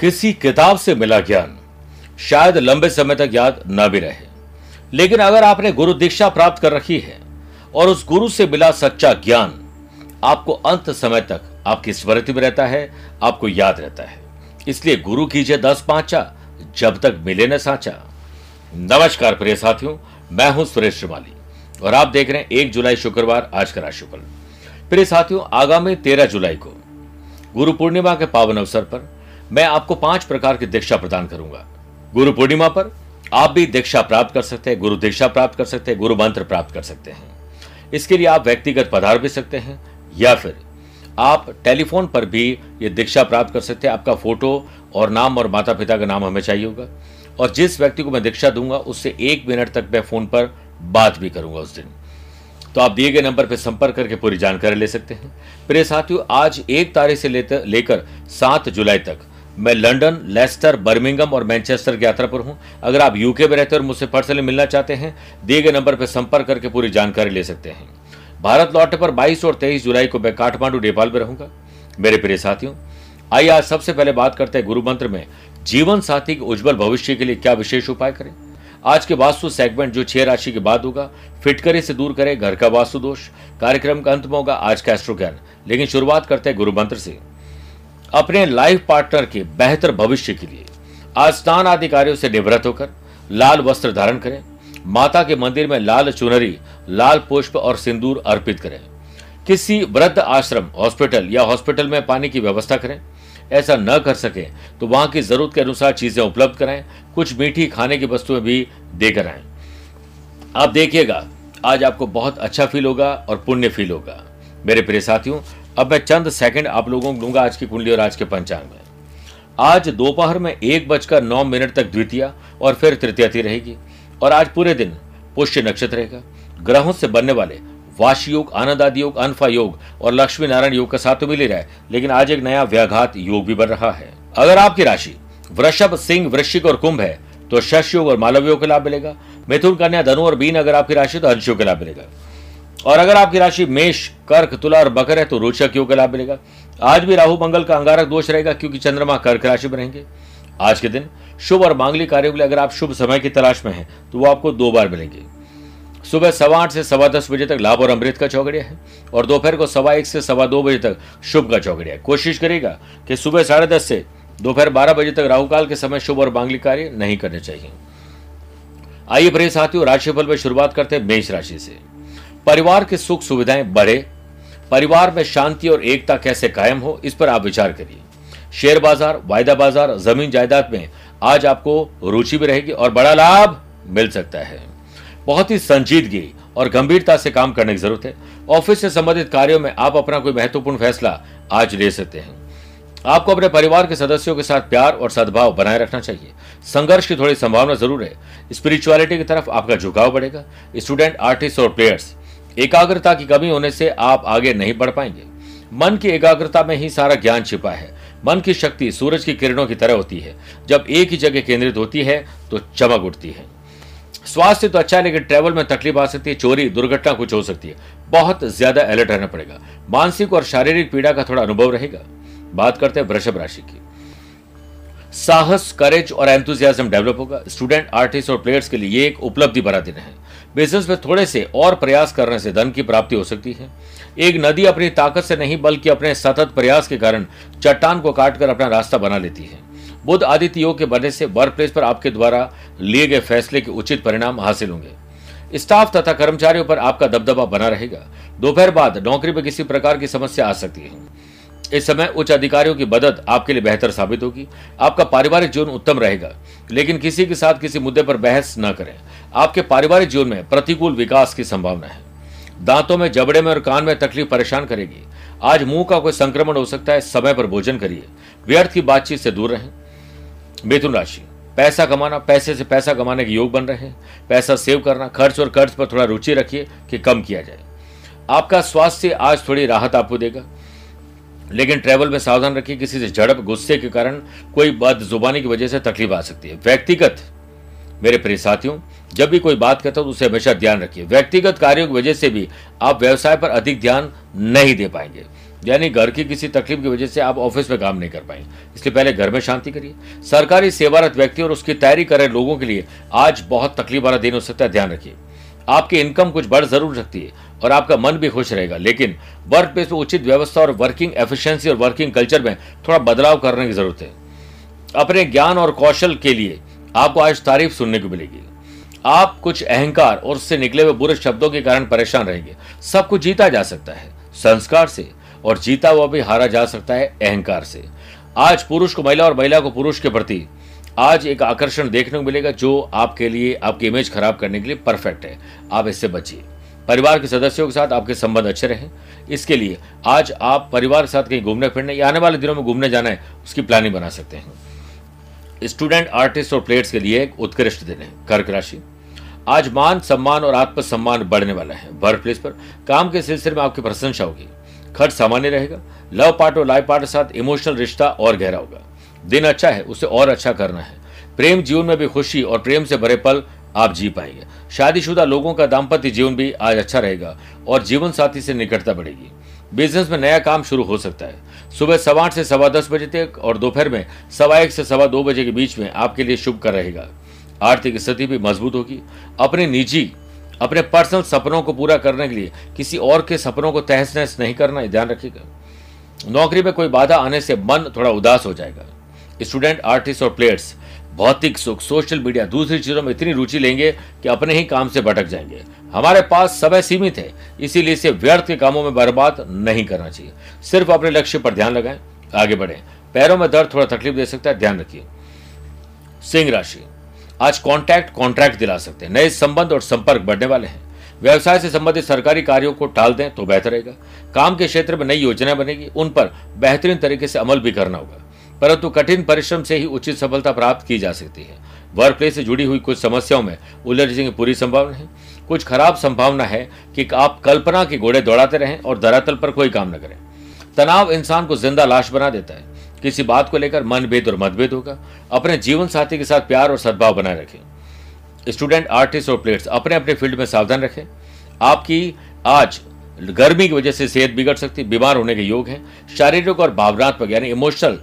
किसी किताब से मिला ज्ञान शायद लंबे समय तक याद न भी रहे। लेकिन अगर आपने गुरु दीक्षा प्राप्त कर रखी है और उस गुरु से मिला सच्चा ज्ञान, आपको अंत समय तक आपकी स्मृति में रहता है, आपको याद रहता है। इसलिए गुरु कीजिए दस पांचा, जब तक मिले न साचा। नमस्कार प्रिय साथियों, मैं हूँ सुरेश श्रीमाली और आप देख रहे हैं एक जुलाई शुक्रवार, आज का राशिफल। प्रिय साथियों, आगामी तेरह जुलाई को गुरु पूर्णिमा के पावन अवसर पर मैं आपको पाँच प्रकार की दीक्षा प्रदान करूँगा। गुरु पूर्णिमा पर आप भी दीक्षा प्राप्त कर सकते हैं, गुरु दीक्षा प्राप्त कर सकते हैं, गुरु मंत्र प्राप्त कर सकते हैं। इसके लिए आप व्यक्तिगत पधार भी सकते हैं, या फिर आप टेलीफोन पर भी ये दीक्षा प्राप्त कर सकते हैं। आपका फ़ोटो और नाम और माता पिता का नाम हमें चाहिए होगा। और जिस व्यक्ति को मैं दीक्षा दूँगा, उससे एक मिनट तक मैं फ़ोन पर बात भी करूँगा उस दिन। तो आप दिए गए नंबर पर संपर्क करके पूरी जानकारी ले सकते हैं। प्रिय साथियों, आज एक तारीख से लेकर सात जुलाई तक मैं लंदन लेस्टर, बर्मिंगम और मैनचेस्टर की यात्रा पर हूँ। अगर आप यूके में रहते हैं और मुझसे पर्सनली मिलना चाहते हैं, दिए गए नंबर पर संपर्क करके पूरी जानकारी ले सकते हैं। भारत लौटने पर 22 और 23 जुलाई को मैं काठमांडू, नेपाल में रहूँगा। मेरे प्रिय साथियों, आइए आज सबसे पहले बात करते हैं गुरु मंत्र में, जीवन साथी के उज्जवल भविष्य के लिए क्या विशेष उपाय करें? आज के वास्तु सेगमेंट जो छह राशि के बाद होगा, फिटकरी से दूर करें, घर का वास्तु दोष। कार्यक्रम का अंत में होगा आज का एस्ट्रो ज्ञान लेकिन शुरुआत करते हैं गुरु मंत्र से। अपने लाइफ पार्टनर के बेहतर भविष्य के लिए आज स्नान आदि कार्यों से निवृत्त होकर लाल वस्त्र धारण करें। माता के मंदिर में लाल चुनरी, लाल पुष्प और सिंदूर अर्पित करें। किसी वृद्ध आश्रम, हॉस्पिटल या हॉस्पिटल में पानी की व्यवस्था करें। ऐसा न कर सके तो वहाँ की ज़रूरत के अनुसार चीज़ें उपलब्ध कराएँ। कुछ मीठी खाने की वस्तुएँ भी देकर आए। आप देखिएगा, आज आपको बहुत अच्छा फील होगा और पुण्य फील होगा। मेरे प्रिय साथियों अब मैं चंद सेकंड आप लोगों को दूँगा आज की कुंडली और आज के पंचांग में। आज दोपहर में एक बजकर नौ मिनट तक द्वितीय और फिर तृतीय रहेगी और आज पूरे दिन पुष्य नक्षत्र रहेगा। ग्रहों से बनने वाले वाश योग, आनंद आदि योग, अनफा योग और लक्ष्मी नारायण योग का साथ तो मिल ही रहा है, लेकिन आज एक नया व्याघात योग भी बन रहा है। अगर आपकी राशि वृषभ, सिंह, वृश्चिक और कुंभ है तो शश योग और मालव योग का लाभ मिलेगा। मिथुन, कन्या, धनु और बीन अगर आपकी राशि तो अंश योग का लाभ मिलेगा। और अगर आपकी राशि मेष, कर्क, तुला और बकर है तो रोचक योग का लाभ मिलेगा? आज भी राहु, मंगल का अंगारक दोष रहेगा, क्योंकि चंद्रमा कर्क राशि में रहेंगे। आज के दिन शुभ और मांगलिक कार्यों के लिए अगर आप शुभ समय की तलाश में हैं तो वो आपको दो बार मिलेंगे। सुबह सवा आठ से सवा दस बजे तक लाभ और अमृत का चौकड़िया है, और दोपहर को सवा एक से सवा दो बजे तक शुभ का चौकड़िया है। कोशिश करेगा कि सुबह साढ़े दस से दोपहर बारह बजे तक राहुकाल के समय शुभ और मांगलिक कार्य नहीं करने चाहिए। आइए प्रिय साथियों, राशिफल में शुरुआत करते हैं मेष राशि से। परिवार की सुख सुविधाएँ बढ़े, परिवार में शांति और एकता कैसे कायम हो, इस पर आप विचार करिए। शेयर बाज़ार, वायदा बाज़ार, ज़मीन जायदाद में आज आपको रुचि भी रहेगी और बड़ा लाभ मिल सकता है। बहुत ही संजीदगी और गंभीरता से काम करने की ज़रूरत है। ऑफ़िस से संबंधित कार्यों में आप अपना कोई महत्वपूर्ण फैसला आज ले सकते हैं। आपको अपने परिवार के सदस्यों के साथ प्यार और सद्भाव बनाए रखना चाहिए। संघर्ष की थोड़ी संभावना ज़रूर है। स्पिरिचुअलिटी की तरफ़ आपका झुकाव बढ़ेगा। स्टूडेंट, आर्टिस्ट और प्लेयर्स एकाग्रता की कमी होने से आप आगे नहीं बढ़ पाएँगे। मन की एकाग्रता में ही सारा ज्ञान छिपा है। मन की शक्ति सूरज की किरणों की तरह होती है। जब एक ही जगह केंद्रित होती है तो चमक उठती है। स्वास्थ्य तो अच्छा है, लेकिन ट्रेवल में तकलीफ़ आ सकती है, चोरी, दुर्घटना कुछ हो सकती है। बहुत ज़्यादा अलर्ट रहना पड़ेगा। मानसिक और शारीरिक पीड़ा का थोड़ा अनुभव रहेगा। बात करते हैं वृषभ राशि की। साहस करेज और एंथुजियाज्म डेवलप होगा। स्टूडेंट आर्टिस्ट और प्लेयर्स के लिए ये एक उपलब्धि भरा दिन है। बिज़नेस में थोड़े से और प्रयास करने से धन की प्राप्ति हो सकती है। एक नदी अपनी ताकत से नहीं, बल्कि अपने सतत प्रयास के कारण चट्टान को काटकर अपना रास्ता बना लेती है। बुद्ध आदित्य योग के बनने से वर्क प्लेस पर आपके द्वारा लिए गए फैसले के उचित परिणाम हासिल होंगे। स्टाफ तथा कर्मचारियों पर आपका दबदबा बना रहेगा। दोपहर बाद नौकरी में किसी प्रकार की समस्या आ सकती है। इस समय उच्च अधिकारियों की मदद आपके लिए बेहतर साबित होगी। आपका पारिवारिक जीवन उत्तम रहेगा, लेकिन किसी के साथ किसी मुद्दे पर बहस न करें। आपके पारिवारिक जीवन में प्रतिकूल विकास की संभावना है। दांतों में, जबड़े में और कान में तकलीफ़ परेशान करेगी। आज मुँह का कोई संक्रमण हो सकता है, समय पर भोजन करिए। व्यर्थ की बातचीत से दूर रहें। मिथुन राशि, पैसा कमाना, पैसे से पैसा कमाने के योग बन रहे हैं। पैसा सेव करना, खर्च और कर्ज पर थोड़ा रुचि रखिए कि कम किया जाए। आपका स्वास्थ्य आज थोड़ी राहत आपको देगा। लेकिन ट्रैवल में सावधान रखिए, किसी से झड़प, गुस्से के कारण कोई बद जुबानी की वजह से तकलीफ़ आ सकती है। व्यक्तिगत, मेरे प्रिय साथियों, जब भी कोई बात करता हो तो उसे हमेशा ध्यान रखिए। व्यक्तिगत कार्यों की वजह से भी आप व्यवसाय पर अधिक ध्यान नहीं दे पाएँगे। यानी घर की किसी तकलीफ़ की वजह से आप ऑफ़िस में काम नहीं कर पाएँगे। इसलिए पहले घर में शांति करिए। सरकारी सेवारत व्यक्ति और उसकी तैयारी कर रहे लोगों के लिए आज बहुत तकलीफ़ वाला दिन हो सकता है, ध्यान रखिए। आपकी इनकम कुछ बढ़ ज़रूर सकती है। और आपका मन भी खुश रहेगा। लेकिन वर्क प्लेस में उचित व्यवस्था और वर्किंग एफिशिएंसी और वर्किंग कल्चर में थोड़ा बदलाव करने की ज़रूरत है। अपने ज्ञान और कौशल के लिए आपको आज तारीफ़ सुनने को मिलेगी। आप कुछ अहंकार और उससे निकले हुए बुरे शब्दों के कारण परेशान रहेंगे। सब कुछ जीता जा सकता है, संस्कार से, और जीता हुआ भी हारा जा सकता है अहंकार से। आज पुरुष को महिला और महिला को पुरुष के प्रति आज एक आकर्षण देखने को मिलेगा जो आपके लिए, आपकी इमेज खराब करने के लिए परफेक्ट है। आप इससे बचिए। परिवार के सदस्यों के साथ आपके संबंध अच्छे रहें। इसके लिए आज आप परिवार के साथ कहीं घूमने फिरने या आने वाले दिनों में घूमने जाना है, उसकी प्लानिंग बना सकते हैं। स्टूडेंट आर्टिस्ट और प्लेयर्स के लिए एक उत्कृष्ट दिन है, कर्क राशि। आज मान, सम्मान और आत्मसम्मान बढ़ने वाला है। वर्क प्लेस पर काम के सिलसिले में आपकी प्रशंसा होगी। खर्च सामान्य रहेगा। लव पार्ट और लाइफ पार्ट के साथ इमोशनल रिश्ता और गहरा होगा। दिन अच्छा है, उसे और अच्छा करना है। प्रेम जीवन में भी खुशी और प्रेम से भरे पल आप जी पाएँगे। शादीशुदा लोगों का दाम्पत्य जीवन भी आज अच्छा रहेगा और जीवन साथी से निकटता बढ़ेगी। बिज़नेस में नया काम शुरू हो सकता है। सुबह सवा आठ से सवा दस बजे तक और दोपहर में सवा एक से सवा दो बजे के बीच में आपके लिए शुभ कर रहेगा। आर्थिक स्थिति भी मज़बूत होगी। अपने निजी, अपने पर्सनल सपनों को पूरा करने के लिए किसी और के सपनों को तहस नहस नहीं करना ध्यान रखिएगा। नौकरी में कोई बाधा आने से मन थोड़ा उदास हो जाएगा। स्टूडेंट आर्टिस्ट और प्लेयर्स भौतिक सुख, सोशल मीडिया दूसरी चीज़ों में इतनी रुचि लेंगे कि अपने ही काम से भटक जाएँगे। हमारे पास समय सीमित है, इसीलिए इसे व्यर्थ के कामों में बर्बाद नहीं करना चाहिए। सिर्फ़ अपने लक्ष्य पर ध्यान लगाएँ, आगे बढ़ें। पैरों में दर्द थोड़ा तकलीफ़ दे सकता है, ध्यान रखिए। सिंह राशि। आज कॉन्टैक्ट कॉन्ट्रैक्ट दिला सकते हैं। नए संबंध और संपर्क बढ़ने वाले हैं। व्यवसाय से संबंधित सरकारी कार्यों को टाल दें तो बेहतर रहेगा। काम के क्षेत्र में नई योजनाएँ बनेगी। उन पर बेहतरीन तरीके से अमल भी करना होगा। परंतु कठिन परिश्रम से ही उचित सफलता प्राप्त की जा सकती है। वर्क प्लेस से जुड़ी हुई कुछ समस्याओं में उलझने की पूरी संभावना है। कुछ खराब संभावना है कि आप कल्पना के घोड़े दौड़ाते रहें और धरातल पर कोई काम न करें। तनाव इंसान को ज़िंदा लाश बना देता है। किसी बात को लेकर मनभेद और मतभेद होगा। अपने जीवन साथी के साथ प्यार और सद्भाव बनाए रखें। स्टूडेंट आर्टिस्ट और प्लेयर्स अपने अपने फ़ील्ड में सावधान रखें। आपकी आज गर्मी की वजह से सेहत बिगड़ सकती, बीमार होने के योग है। शारीरिक और भावनात्मक, यानी इमोशनल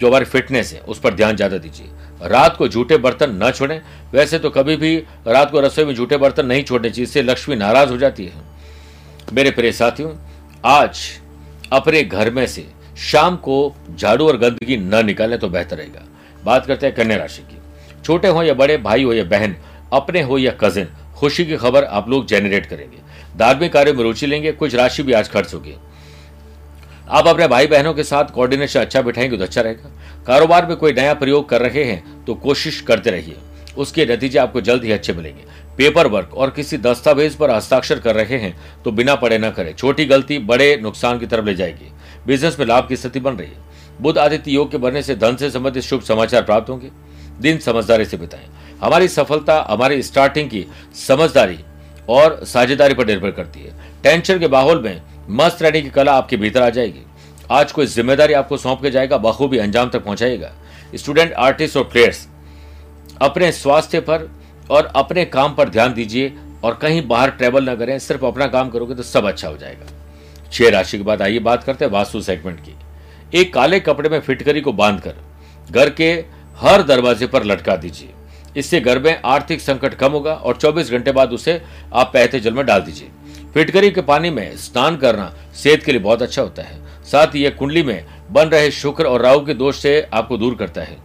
जो हमारी फिटनेस है, उस पर ध्यान ज़्यादा दीजिए। रात को झूठे बर्तन न छोड़ें। वैसे तो कभी भी रात को रसोई में झूठे बर्तन नहीं छोड़ने चाहिए, इससे लक्ष्मी नाराज़ हो जाती है। मेरे प्रिय साथियों, आज अपने घर में से शाम को झाड़ू और गंदगी न निकालें तो बेहतर रहेगा। बात करते हैं कन्या राशि की। छोटे हो या बड़े, भाई हो या बहन, अपने हो या कजिन खुशी की खबर आप लोग जेनरेट करेंगे। धार्मिक कार्यों में रुचि लेंगे, कुछ राशि भी आज खर्च होगी। आप अपने भाई बहनों के साथ कोऑर्डिनेशन अच्छा बिठाएँगे तो अच्छा रहेगा। कारोबार में कोई नया प्रयोग कर रहे हैं तो कोशिश करते रहिए। उसके नतीजे आपको जल्द ही अच्छे मिलेंगे। पेपर वर्क और किसी दस्तावेज़ पर हस्ताक्षर कर रहे हैं तो बिना पड़े न करें। छोटी गलती बड़े नुकसान की तरफ़ ले जाएगी। बिज़नेस में लाभ की स्थिति बन रही है। बुद्ध आदित्य योग के बनने से धन से संबंधित शुभ समाचार प्राप्त होंगे। दिन समझदारी से बिताएँ। हमारी सफलता हमारी स्टार्टिंग की समझदारी और साझेदारी पर निर्भर करती है। टेंशन के माहौल में मस्त रहने की कला आपके भीतर आ जाएगी। आज कोई ज़िम्मेदारी आपको सौंप के जाएगा, बखूबी अंजाम तक पहुंचाएगा। स्टूडेंट, आर्टिस्ट और प्लेयर्स, अपने स्वास्थ्य पर और अपने काम पर ध्यान दीजिए और कहीं बाहर ट्रेवल न करें, सिर्फ़ अपना काम करोगे तो सब अच्छा हो जाएगा। छह राशि के बाद आइए, बात करते हैं वास्तु सेगमेंट की। एक काले कपड़े में फिटकरी को बांधकर घर के हर दरवाजे पर लटका दीजिए। इससे घर में आर्थिक संकट कम होगा और 24 घंटे बाद उसे आप बहते जल में डाल दीजिए। फिटकरी के पानी में स्नान करना सेहत के लिए बहुत अच्छा होता है। साथ ही यह कुंडली में बन रहे शुक्र और राहु के दोष से आपको दूर करता है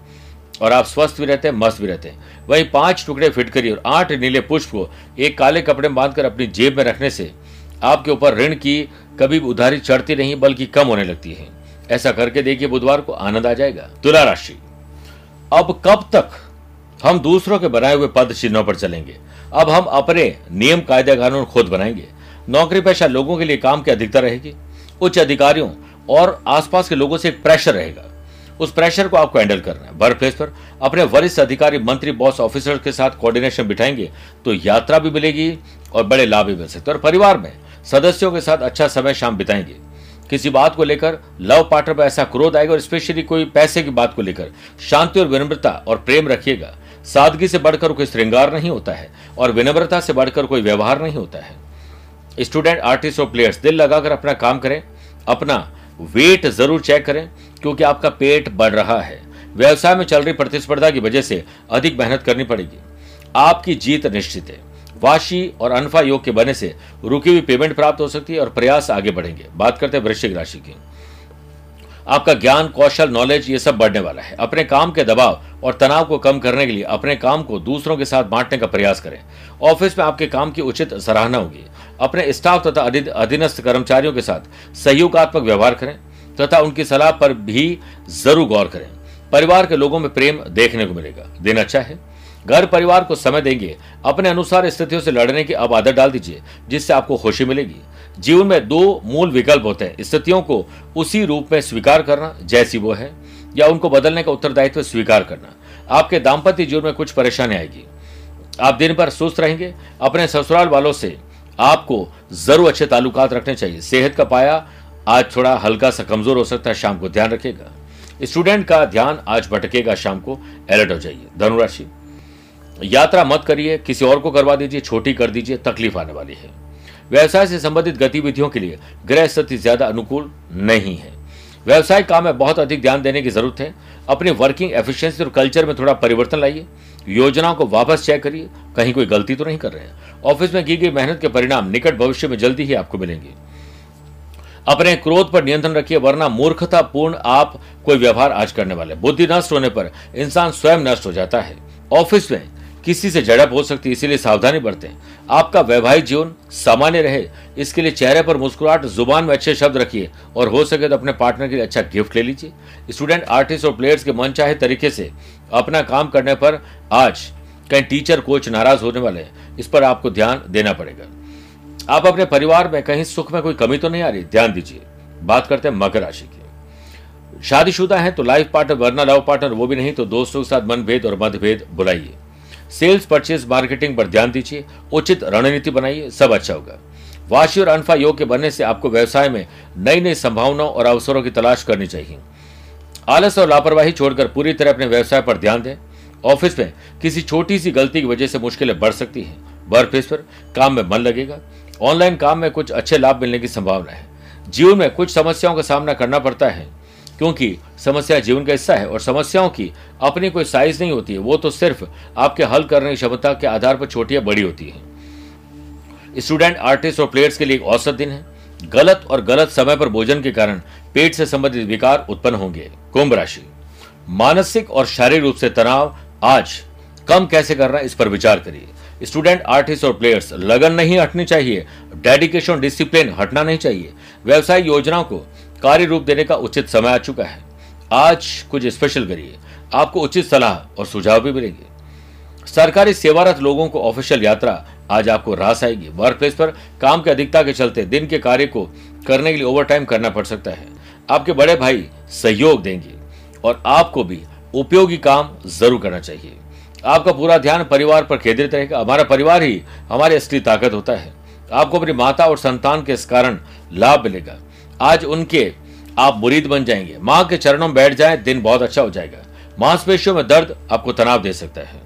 और आप स्वस्थ भी रहते हैं, मस्त भी रहते हैं। वहीं पाँच टुकड़े फिटकरी और आठ नीले पुष्प को एक काले कपड़े में बांधकर अपनी जेब में रखने से आपके ऊपर ऋण की कभी उधारी चढ़ती नहीं, बल्कि कम होने लगती है। ऐसा करके देखिए, बुधवार को आनंद आ जाएगा। तुला राशि। अब कब तक हम दूसरों के बनाए हुए पद चिन्हों पर चलेंगे? अब हम अपने नियम, कायदे, कानून खुद बनाएँगे। नौकरी पेशा लोगों के लिए काम की अधिकता रहेगी। उच्च अधिकारियों और आसपास के लोगों से एक प्रेशर रहेगा। उस प्रेशर को आपको हैंडल करना है। वर्क प्लेस पर अपने वरिष्ठ अधिकारी, मंत्री बॉस ऑफिसर के साथ कोऑर्डिनेशन बिठाएँगे तो यात्रा भी मिलेगी और बड़े लाभ भी मिल सकते हैं। और परिवार में सदस्यों के साथ अच्छा समय शाम बिताएँगे। किसी बात को लेकर लव पार्टनर पर ऐसा क्रोध आएगा और स्पेशली कोई पैसे की बात को लेकर शांति और विनम्रता और प्रेम रखिएगा। सादगी से बढ़कर कोई श्रृंगार नहीं होता है और विनम्रता से बढ़कर कोई व्यवहार नहीं होता है। स्टूडेंट, आर्टिस्ट और प्लेयर्स, दिल लगाकर अपना काम करें, अपना वेट ज़रूर चेक करें, क्योंकि आपका पेट बढ़ रहा है। व्यवसाय में चल रही प्रतिस्पर्धा की वजह से अधिक मेहनत करनी पड़ेगी। आपकी जीत निश्चित है। वाशी और अनफा योग के बने से रुकी हुई पेमेंट प्राप्त हो सकती है और प्रयास आगे बढ़ेंगे। बात करते हैं वृश्चिक राशि की। आपका ज्ञान, कौशल नॉलेज ये सब बढ़ने वाला है। अपने काम के दबाव और तनाव को कम करने के लिए अपने काम को दूसरों के साथ बांटने का प्रयास करें। ऑफ़िस में आपके काम की उचित सराहना होगी। अपने स्टाफ तथा अधीनस्थ कर्मचारियों के साथ सहयोगात्मक व्यवहार करें तथा उनकी सलाह पर भी ज़रूर गौर करें। परिवार के लोगों में प्रेम देखने को मिलेगा। दिन अच्छा है। घर परिवार को समय देंगे। अपने अनुसार स्थितियों से लड़ने की अब आदत डाल दीजिए, जिससे आपको खुशी मिलेगी। जीवन में दो मूल विकल्प होते हैं। स्थितियों को उसी रूप में स्वीकार करना, जैसी वो है, या उनको बदलने का उत्तरदायित्व स्वीकार करना। आपके दाम्पत्य जीवन में कुछ परेशानी आएगी। आप दिन भर सुस्त रहेंगे। अपने ससुराल वालों से आपको ज़रूर अच्छे ताल्लुकात रखने चाहिए। सेहत का पाया आज थोड़ा हल्का सा कमज़ोर हो सकता है, शाम को ध्यान रखेगा स्टूडेंट का ध्यान आज भटकेगा, शाम को अलर्ट हो जाइए। धनुराशि, यात्रा मत करिए, किसी और को करवा दीजिए, छोटी कर दीजिए, तकलीफ़ आने वाली है। व्यवसाय से संबंधित गतिविधियों के लिए ग्रह स्थिति ज़्यादा अनुकूल नहीं है। व्यवसाय काम में बहुत अधिक ध्यान देने की ज़रूरत है। अपने वर्किंग एफिशिएंसी और कल्चर में थोड़ा परिवर्तन लाइए। योजनाओं को वापस चेक करिए। कहीं कोई गलती तो नहीं कर रहे हैं। ऑफ़िस में की गई मेहनत के परिणाम निकट भविष्य में जल्दी ही आपको मिलेंगे। अपने क्रोध पर नियंत्रण रखिए, वरना मूर्खतापूर्ण आप कोई व्यवहार आज करने वाले बुद्धि नष्ट होने पर इंसान स्वयं नष्ट हो जाता है। ऑफ़िस में किसी से झड़प हो सकती है, इसीलिए सावधानी बरतें। आपका वैवाहिक जीवन सामान्य रहे, इसके लिए चेहरे पर मुस्कुराहट, ज़ुबान में अच्छे शब्द रखिए और हो सके तो अपने पार्टनर के लिए अच्छा गिफ्ट ले लीजिए। स्टूडेंट, आर्टिस्ट और प्लेयर्स के मन चाहे तरीके से अपना काम करने पर आज कहीं टीचर कोच नाराज़ होने वाले हैं। इस पर आपको ध्यान देना पड़ेगा। आप अपने परिवार में कहीं सुख में कोई कमी तो नहीं आ रही? ध्यान दीजिए। बात करते हैं मकर राशि की। शादीशुदा है तो लाइफ पार्टनर वरना लव पार्टनर वो भी नहीं तो दोस्तों के साथ मनभेद और मतभेद बुलाइए। सेल्स परचेज मार्केटिंग पर ध्यान दीजिए। उचित रणनीति बनाइए। सब अच्छा होगा। वाशी और अनफा योग के बनने से आपको व्यवसाय में नई नई संभावनाओं और अवसरों की तलाश करनी चाहिए। आलस और लापरवाही छोड़कर पूरी तरह अपने व्यवसाय पर ध्यान दें। ऑफ़िस में किसी छोटी सी गलती की वजह से मुश्किलें बढ़ सकती हैं। वर्क प्लेस पर काम में मन लगेगा। ऑनलाइन काम में कुछ अच्छे लाभ मिलने की संभावना है। जीवन में कुछ समस्याओं का सामना करना पड़ता है, क्योंकि समस्या जीवन का हिस्सा है और समस्याओं की अपनी कोई साइज़ नहीं होती है। वो तो सिर्फ़ आपके हल करने की क्षमता के आधार पर छोटी या बड़ी होती है। स्टूडेंट, आर्टिस्ट और प्लेयर्स के लिए एक औसत दिन है। गलत और गलत समय पर भोजन के कारण पेट से संबंधित विकार उत्पन्न होंगे। कुंभ राशि। मानसिक और शारीरिक रूप से तनाव आज कम कैसे करना इस पर विचार करिए। स्टूडेंट, आर्टिस्ट और प्लेयर्स, लगन नहीं हटनी चाहिए। डेडिकेशन, डिसिप्लिन हटना नहीं चाहिए। व्यवसाय योजनाओं को कार्य रूप देने का उचित समय आ चुका है। आज कुछ स्पेशल करिए। आपको उचित सलाह और सुझाव भी मिलेंगे। सरकारी सेवारत लोगों को ऑफिशियल यात्रा आज आपको रास आएगी। वर्क प्लेस पर काम की अधिकता के चलते दिन के कार्य को करने के लिए ओवर टाइम करना पड़ सकता है। आपके बड़े भाई सहयोग देंगे और आपको भी उपयोगी काम ज़रूर करना चाहिए। आपका पूरा ध्यान परिवार पर केंद्रित रहेगा। हमारा परिवार ही हमारी असली ताकत होता है। आपको अपनी माता और संतान के इस कारण लाभ मिलेगा। आज उनके आप मुरीद बन जाएँगे। माँ के चरणों में बैठ जाए, दिन बहुत अच्छा हो जाएगा। मांसपेशियों में दर्द आपको तनाव दे सकता है।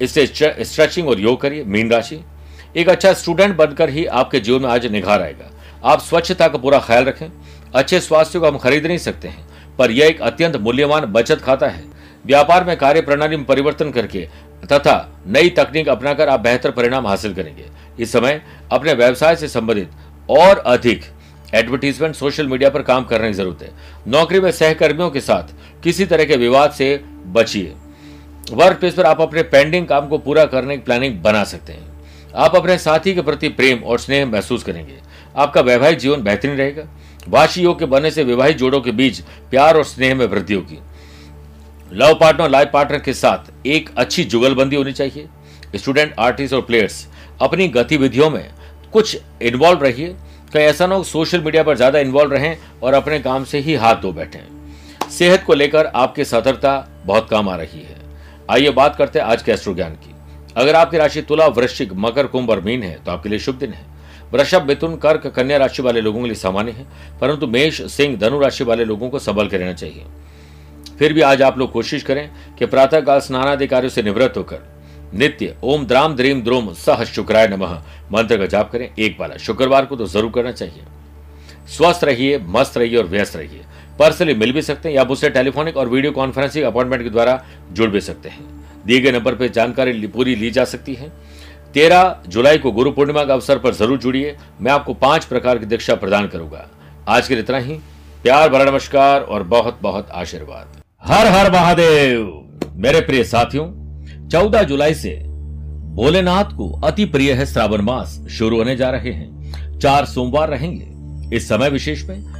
इससे स्ट्रेचिंग और योग करिए, मीन राशि। एक अच्छा स्टूडेंट बनकर ही आपके जीवन में आज निखार आएगा। आप स्वच्छता का पूरा ख्याल रखें। अच्छे स्वास्थ्य को हम खरीद नहीं सकते हैं, पर यह एक अत्यंत मूल्यवान बचत खाता है। व्यापार में कार्य प्रणाली में परिवर्तन करके तथा नई तकनीक अपनाकर आप बेहतर परिणाम हासिल करेंगे। इस समय अपने व्यवसाय से संबंधित और अधिक एडवर्टीजमेंट सोशल मीडिया पर काम करने की ज़रूरत है। नौकरी में सहकर्मियों के साथ किसी तरह के विवाद से बचिए। वर्क प्लेस पर आप अपने पेंडिंग काम को पूरा करने की प्लानिंग बना सकते हैं। आप अपने साथी के प्रति प्रेम और स्नेह महसूस करेंगे। आपका वैवाहिक जीवन बेहतरीन रहेगा। वाशी योग के बनने से विवाहित जोड़ों के बीच प्यार और स्नेह में वृद्धि होगी। लव पार्टनर लाइफ पार्टनर के साथ एक अच्छी जुगलबंदी होनी चाहिए। स्टूडेंट, आर्टिस्ट और प्लेयर्स, अपनी गतिविधियों में कुछ इन्वॉल्व रहिए। कहीं ऐसा ना हो सोशल मीडिया पर ज़्यादा इन्वॉल्व रहें और अपने काम से ही हाथ धो बैठें। सेहत को लेकर आपकी सतर्कता बहुत काम आ रही है। आइए बात करते हैं आज के एस्ट्रो ज्ञान की। अगर आपकी राशि तुला, वृश्चिक, मकर, कुंभ और मीन है तो आपके लिए शुभ दिन है। वृषभ, मिथुन, कर्क, कन्या राशि वाले लोगों के लिए सामान्य है, परंतु मेष, सिंह, धनु राशि वाले लोगों को सबल कर रहना चाहिए। फिर भी आज आप लोग कोशिश करें कि प्रातःकाल स्नानाधिकारियों से निवृत्त होकर नित्य ओम द्राम द्रीम द्रोम सह शुक्राय नमः मंत्र का जाप करें। एक बार शुक्रवार को तो ज़रूर करना चाहिए। स्वस्थ रहिए, मस्त रहिए और व्यस्त रहिए। पर्सनली मिल भी सकते हैं या मुझसे टेलीफोनिक और वीडियो कॉन्फ्रेंसिंग अपॉइंटमेंट के द्वारा जुड़ भी सकते हैं। दिए गए नंबर पर जानकारी पूरी ली जा सकती है। तेरह जुलाई को गुरु पूर्णिमा के अवसर पर ज़रूर जुड़िए। मैं आपको पाँच प्रकार की दीक्षा प्रदान करूँगा। आज के लिए इतना ही। प्यार, भरा नमस्कार और बहुत बहुत आशीर्वाद। हर हर महादेव। मेरे प्रिय साथियों, चौदह जुलाई से भोलेनाथ को अति प्रिय है श्रावण मास। शुरू होने जा रहे हैं। चार सोमवार रहेंगे। इस समय विशेष में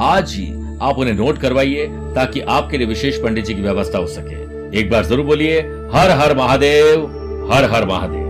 आज ही आप उन्हें नोट करवाइए ताकि आपके लिए विशेष पंडित जी की व्यवस्था हो सके। एक बार ज़रूर बोलिए, हर हर महादेव, हर हर महादेव।